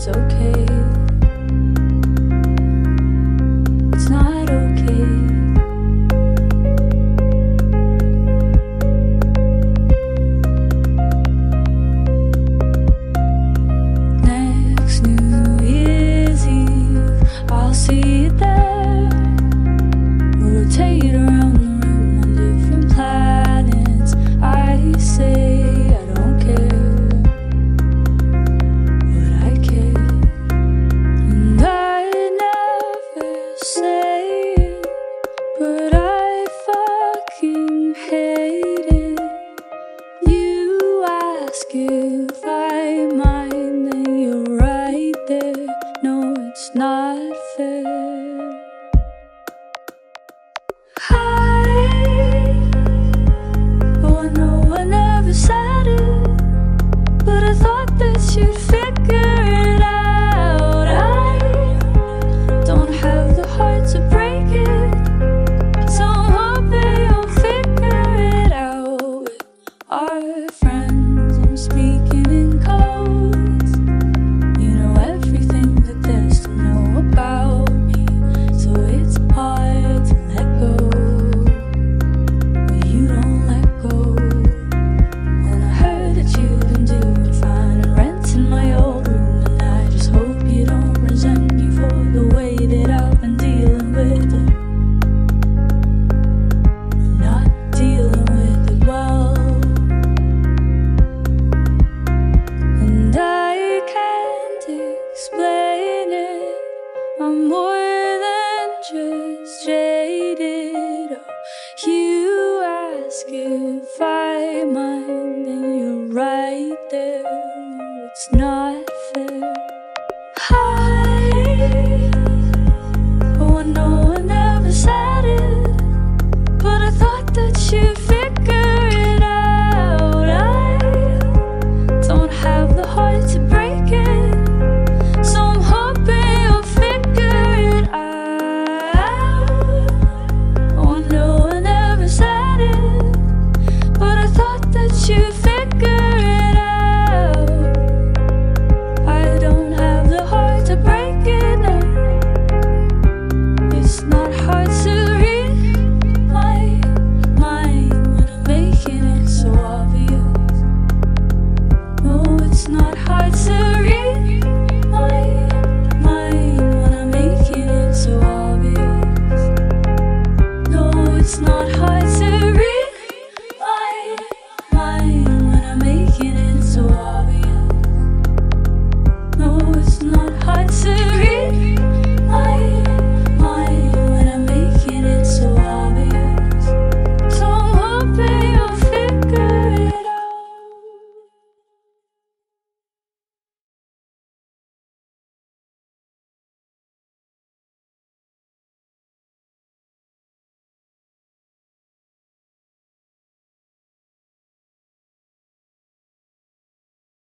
it's okay. It's not okay. Next New Year's Eve, I'll see you there. decided, but I thought that you'd. It's not fair.